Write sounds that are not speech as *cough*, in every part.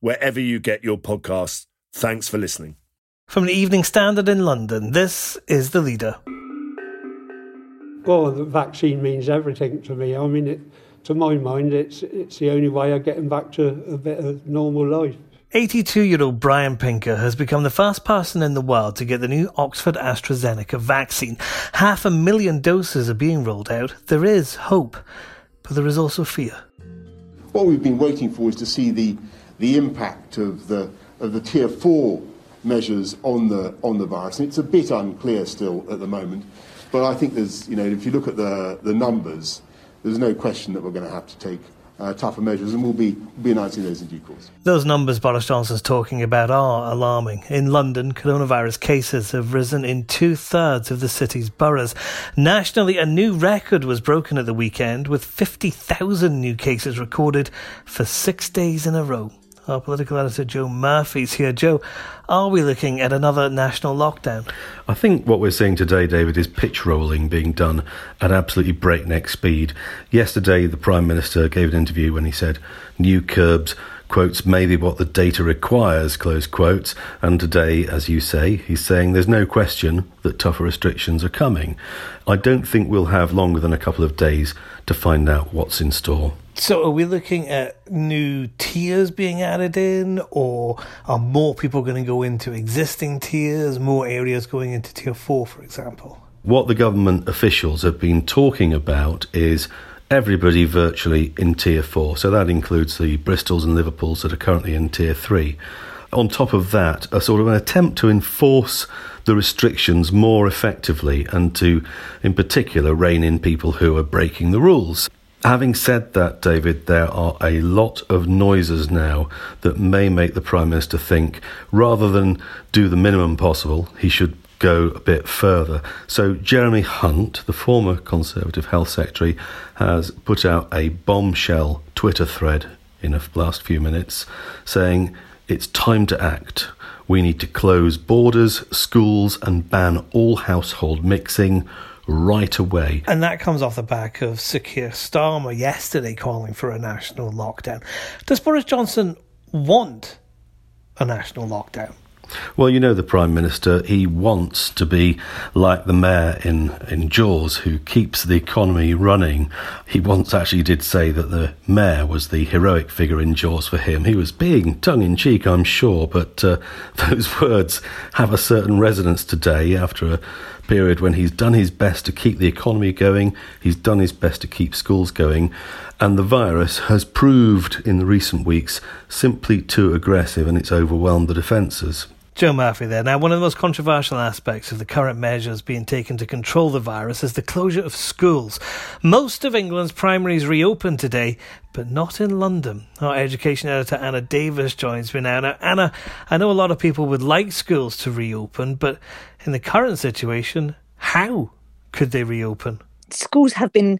wherever you get your podcasts. Thanks for listening. From the Evening Standard in London, this is The Leader. Well, the vaccine means everything to me. I mean, it, to my mind, it's it's the only way of getting back to a bit of normal life. 82 year old Brian Pinker has become the first person in the world to get the new Oxford AstraZeneca vaccine. Half a million doses are being rolled out. There is hope, but there is also fear. What we've been waiting for is to see the, the impact of the, of the tier four measures on the, on the virus. And it's a bit unclear still at the moment. But I think there's, you know, if you look at the, the numbers, there's no question that we're going to have to take uh, tougher measures, and we'll be, we'll be announcing those in due course. Those numbers Boris Johnson's talking about are alarming. In London, coronavirus cases have risen in two thirds of the city's boroughs. Nationally, a new record was broken at the weekend with 50,000 new cases recorded for six days in a row. Our political editor Joe Murphy's here. Joe, are we looking at another national lockdown? I think what we're seeing today, David, is pitch rolling being done at absolutely breakneck speed. Yesterday, the Prime Minister gave an interview when he said new curbs quotes maybe what the data requires close quotes. And today as you say he's saying there's no question that tougher restrictions are coming. I don't think we'll have longer than a couple of days to find out what's in store. So, are we looking at new tiers being added in, or are more people going to go into existing tiers, more areas going into tier four, for example? What the government officials have been talking about is everybody virtually in tier four. So that includes the Bristols and Liverpools that are currently in tier three. On top of that, a sort of an attempt to enforce the restrictions more effectively and to, in particular, rein in people who are breaking the rules. Having said that, David, there are a lot of noises now that may make the Prime Minister think rather than do the minimum possible, he should go a bit further. So, Jeremy Hunt, the former Conservative Health Secretary, has put out a bombshell Twitter thread in the last few minutes saying it's time to act. We need to close borders, schools, and ban all household mixing right away. And that comes off the back of Keir Starmer yesterday calling for a national lockdown. Does Boris Johnson want a national lockdown? Well, you know the Prime Minister, he wants to be like the mayor in, in Jaws who keeps the economy running. He once actually did say that the mayor was the heroic figure in Jaws for him. He was being tongue in cheek, I'm sure, but uh, *laughs* those words have a certain resonance today after a period when he's done his best to keep the economy going, he's done his best to keep schools going, and the virus has proved in the recent weeks simply too aggressive and it's overwhelmed the defences. Joe Murphy there. Now, one of the most controversial aspects of the current measures being taken to control the virus is the closure of schools. Most of England's primaries reopened today, but not in London. Our education editor Anna Davis joins me now. Now, Anna, I know a lot of people would like schools to reopen, but in the current situation, how could they reopen? schools have been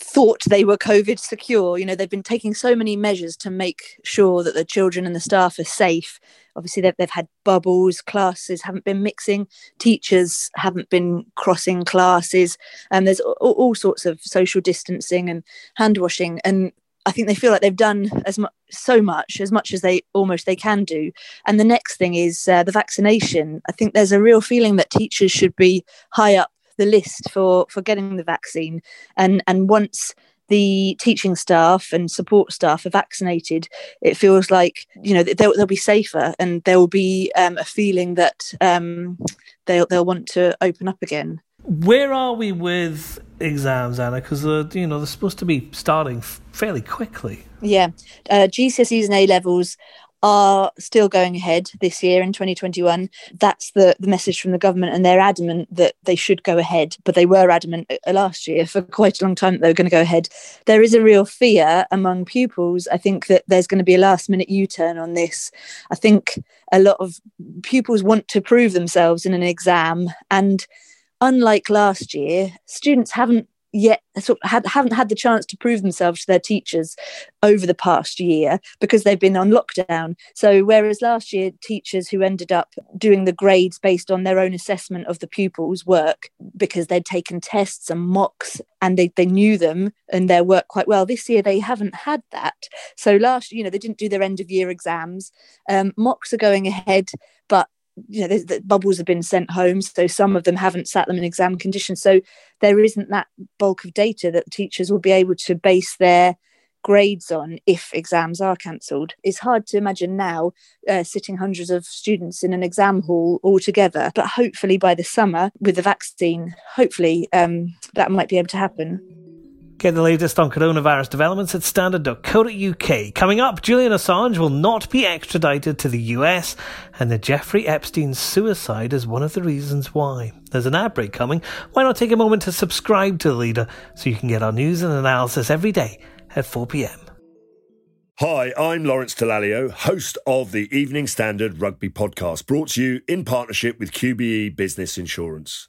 thought they were COVID secure. You know, they've been taking so many measures to make sure that the children and the staff are safe. Obviously, they've, they've had bubbles, classes haven't been mixing, teachers haven't been crossing classes, and there's all, all sorts of social distancing and hand washing. And I think they feel like they've done as much, so much, as much as they almost they can do. And the next thing is uh, the vaccination. I think there's a real feeling that teachers should be high up the list for for getting the vaccine and and once the teaching staff and support staff are vaccinated, it feels like you know they'll, they'll be safer and there will be um, a feeling that um, they'll they'll want to open up again. Where are we with exams, Anna? Because uh, you know they're supposed to be starting fairly quickly. Yeah, uh, GCSEs and A levels are still going ahead this year in 2021. That's the, the message from the government, and they're adamant that they should go ahead. But they were adamant uh, last year for quite a long time that they were going to go ahead. There is a real fear among pupils. I think that there's going to be a last minute U turn on this. I think a lot of pupils want to prove themselves in an exam. And unlike last year, students haven't yet sort of had, haven't had the chance to prove themselves to their teachers over the past year because they've been on lockdown. So whereas last year teachers who ended up doing the grades based on their own assessment of the pupils' work because they'd taken tests and mocks and they, they knew them and their work quite well. This year they haven't had that. So last, you know, they didn't do their end of year exams. Um, mocks are going ahead, but you know, the bubbles have been sent home, so some of them haven't sat them in exam conditions. So there isn't that bulk of data that teachers will be able to base their grades on if exams are cancelled. It's hard to imagine now uh, sitting hundreds of students in an exam hall all together, but hopefully by the summer with the vaccine, hopefully um, that might be able to happen. Get the latest on coronavirus developments at standard.co.uk. Coming up, Julian Assange will not be extradited to the US, and the Jeffrey Epstein suicide is one of the reasons why. There's an ad break coming. Why not take a moment to subscribe to the leader so you can get our news and analysis every day at 4 pm. Hi, I'm Lawrence Dallaglio, host of the Evening Standard Rugby Podcast, brought to you in partnership with QBE Business Insurance.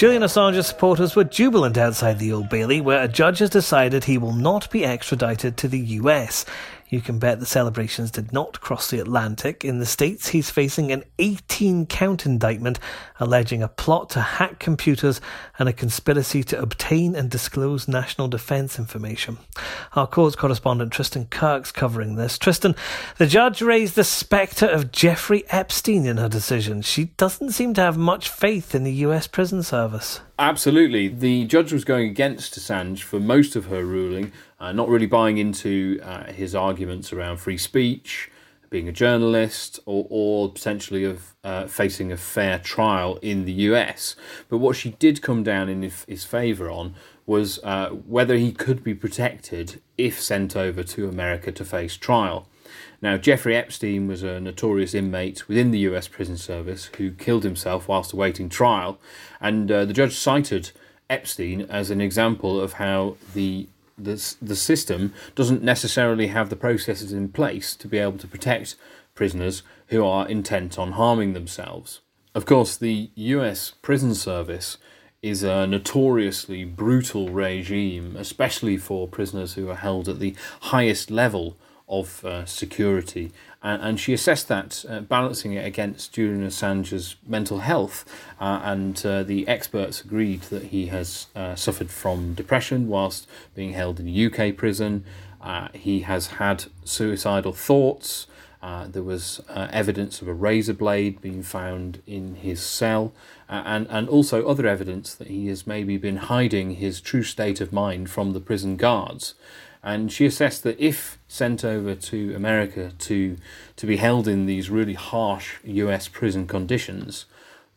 Julian Assange's supporters were jubilant outside the Old Bailey, where a judge has decided he will not be extradited to the US. You can bet the celebrations did not cross the Atlantic. In the States, he's facing an 18 count indictment alleging a plot to hack computers and a conspiracy to obtain and disclose national defense information. Our court correspondent Tristan Kirk's covering this. Tristan, the judge raised the spectre of Jeffrey Epstein in her decision. She doesn't seem to have much faith in the US prison service. Absolutely. The judge was going against Assange for most of her ruling, uh, not really buying into uh, his arguments around free speech, being a journalist, or, or potentially of uh, facing a fair trial in the US. But what she did come down in his favour on was uh, whether he could be protected if sent over to America to face trial. Now, Jeffrey Epstein was a notorious inmate within the US prison service who killed himself whilst awaiting trial, and uh, the judge cited Epstein as an example of how the the, the system doesn't necessarily have the processes in place to be able to protect prisoners who are intent on harming themselves. Of course, the US prison service is a notoriously brutal regime, especially for prisoners who are held at the highest level of uh, security. And, and, she assessed that, uh, balancing it against Julian Assange's mental health. Uh, and uh, the experts agreed that he has uh, suffered from depression whilst being held in UK prison. Uh, he has had suicidal thoughts. there was evidence of a razor blade being found in his cell, and, and also other evidence that he has maybe been hiding his true state of mind from the prison guards and she assessed that if sent over to America to to be held in these really harsh U.S. prison conditions,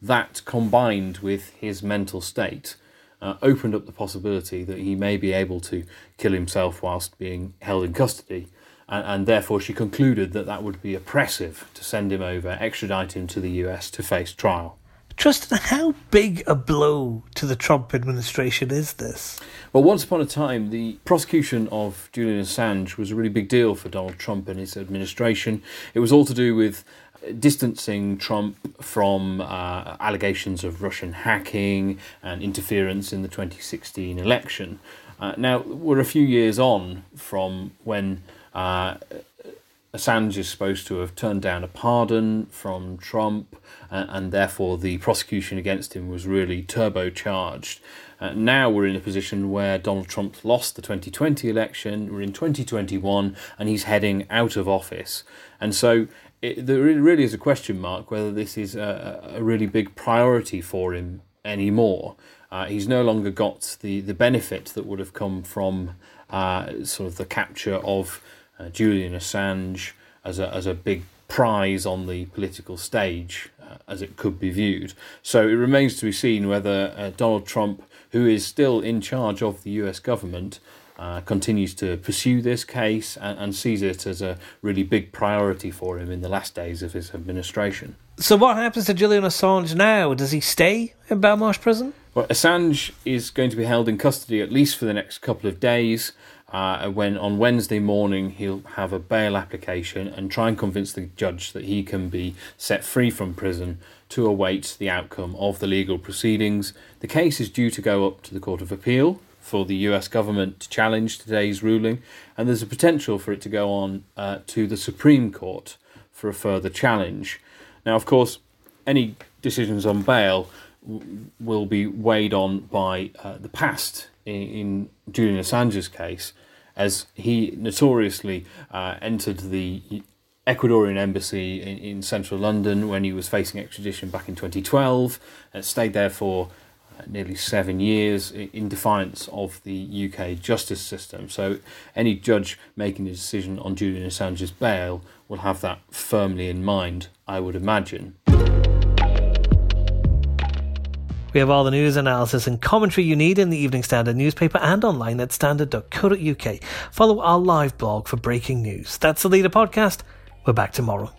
that combined with his mental state uh, opened up the possibility that he may be able to kill himself whilst being held in custody. And, and therefore, she concluded that that would be oppressive to send him over, extradite him to the US to face trial. Tristan, how big a blow to the Trump administration is this? Well, once upon a time, the prosecution of Julian Assange was a really big deal for Donald Trump and his administration. It was all to do with distancing Trump from uh, allegations of Russian hacking and interference in the 2016 election. Uh, now, we're a few years on from when uh, Assange is supposed to have turned down a pardon from Trump, uh, and therefore the prosecution against him was really turbocharged. Uh, now we're in a position where Donald Trump lost the 2020 election, we're in 2021, and he's heading out of office. And so it, there really is a question mark whether this is a, a really big priority for him anymore. Uh, he's no longer got the, the benefit that would have come from uh, sort of the capture of uh, Julian Assange as a, as a big prize on the political stage, uh, as it could be viewed. So it remains to be seen whether uh, Donald Trump, who is still in charge of the US government, uh, continues to pursue this case and, and, sees it as a really big priority for him in the last days of his administration. So, what happens to Julian Assange now? Does he stay in Belmarsh prison? Well, Assange is going to be held in custody at least for the next couple of days. Uh, when on Wednesday morning he'll have a bail application and try and convince the judge that he can be set free from prison to await the outcome of the legal proceedings. The case is due to go up to the Court of Appeal for the US government to challenge today's ruling, and there's a potential for it to go on uh, to the Supreme Court for a further challenge. Now, of course, any decisions on bail w- will be weighed on by uh, the past in, in Julian Assange's case as he notoriously uh, entered the Ecuadorian embassy in, in, central London when he was facing extradition back in 2012 and stayed there for uh, nearly seven years in defiance of the UK justice system. So, any judge making a decision on Julian Assange's bail will have that firmly in mind, I would imagine. We have all the news, analysis, and commentary you need in the Evening Standard newspaper and online at standard.co.uk. Follow our live blog for breaking news. That's the Leader Podcast. We're back tomorrow.